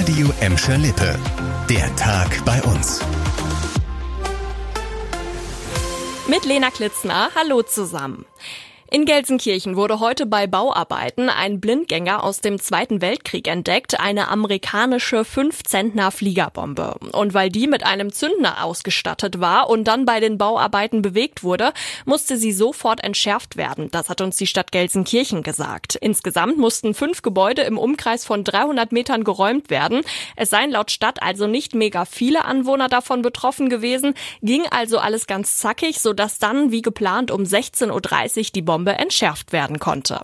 Radio Emscher Lippe. Der Tag bei uns. Mit Lena Klitzner. Hallo zusammen. In Gelsenkirchen wurde heute bei Bauarbeiten ein Blindgänger aus dem Zweiten Weltkrieg entdeckt, eine amerikanische 5-Zentner Fliegerbombe. Und weil die mit einem Zündner ausgestattet war und dann bei den Bauarbeiten bewegt wurde, musste sie sofort entschärft werden. Das hat uns die Stadt Gelsenkirchen gesagt. Insgesamt mussten fünf Gebäude im Umkreis von 300 Metern geräumt werden. Es seien laut Stadt also nicht mega viele Anwohner davon betroffen gewesen, ging also alles ganz zackig, sodass dann wie geplant um 16.30 Uhr die Bombe Bombe entschärft werden konnte.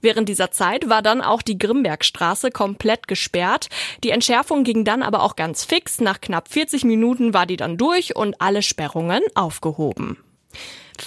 Während dieser Zeit war dann auch die Grimbergstraße komplett gesperrt. Die Entschärfung ging dann aber auch ganz fix. Nach knapp 40 Minuten war die dann durch und alle Sperrungen aufgehoben.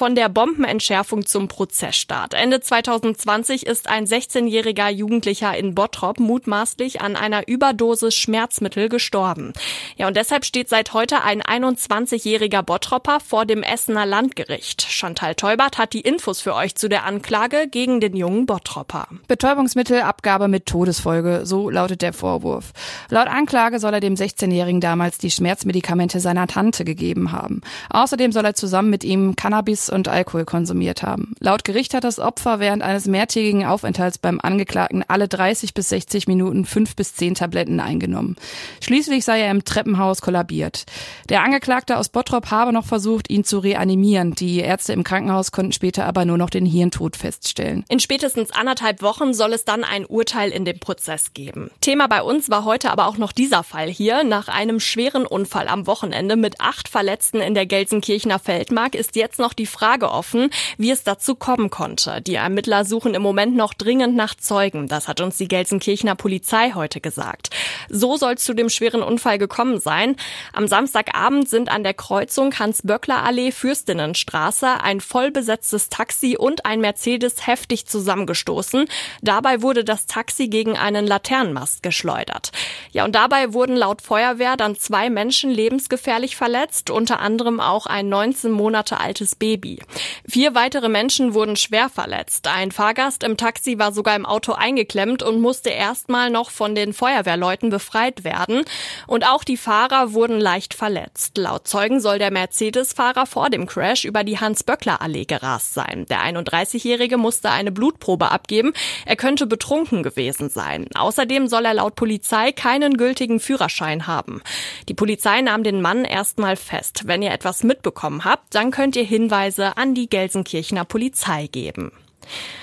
Von der Bombenentschärfung zum Prozessstart. Ende 2020 ist ein 16-jähriger Jugendlicher in Bottrop mutmaßlich an einer Überdosis Schmerzmittel gestorben. Ja, und deshalb steht seit heute ein 21-jähriger Bottropper vor dem Essener Landgericht. Chantal Teubert hat die Infos für euch zu der Anklage gegen den jungen Bottropper. Betäubungsmittelabgabe mit Todesfolge, so lautet der Vorwurf. Laut Anklage soll er dem 16-Jährigen damals die Schmerzmedikamente seiner Tante gegeben haben. Außerdem soll er zusammen mit ihm Cannabis und Alkohol konsumiert haben. Laut Gericht hat das Opfer während eines mehrtägigen Aufenthalts beim Angeklagten alle 30 bis 60 Minuten fünf bis zehn Tabletten eingenommen. Schließlich sei er im Treppenhaus kollabiert. Der Angeklagte aus Bottrop habe noch versucht, ihn zu reanimieren. Die Ärzte im Krankenhaus konnten später aber nur noch den Hirntod feststellen. In spätestens anderthalb Wochen soll es dann ein Urteil in dem Prozess geben. Thema bei uns war heute aber auch noch dieser Fall hier. Nach einem schweren Unfall am Wochenende mit acht Verletzten in der Gelsenkirchener Feldmark ist jetzt noch die Frage offen, wie es dazu kommen konnte. Die Ermittler suchen im Moment noch dringend nach Zeugen. Das hat uns die Gelsenkirchener Polizei heute gesagt. So soll es zu dem schweren Unfall gekommen sein. Am Samstagabend sind an der Kreuzung Hans-Böckler-Allee Fürstinnenstraße ein vollbesetztes Taxi und ein Mercedes heftig zusammengestoßen. Dabei wurde das Taxi gegen einen Laternenmast geschleudert. Ja, und dabei wurden laut Feuerwehr dann zwei Menschen lebensgefährlich verletzt, unter anderem auch ein 19 Monate altes Baby. Baby. Vier weitere Menschen wurden schwer verletzt. Ein Fahrgast im Taxi war sogar im Auto eingeklemmt und musste erstmal noch von den Feuerwehrleuten befreit werden. Und auch die Fahrer wurden leicht verletzt. Laut Zeugen soll der Mercedes-Fahrer vor dem Crash über die Hans-Böckler-Allee gerast sein. Der 31-Jährige musste eine Blutprobe abgeben. Er könnte betrunken gewesen sein. Außerdem soll er laut Polizei keinen gültigen Führerschein haben. Die Polizei nahm den Mann erstmal fest. Wenn ihr etwas mitbekommen habt, dann könnt ihr Hinweise Hinweise an die Gelsenkirchener Polizei geben.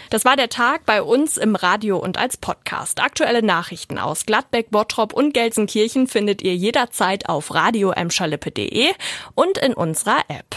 Das war der Tag bei uns im Radio und als Podcast. Aktuelle Nachrichten aus Gladbeck, Bottrop und Gelsenkirchen findet ihr jederzeit auf radio und in unserer App.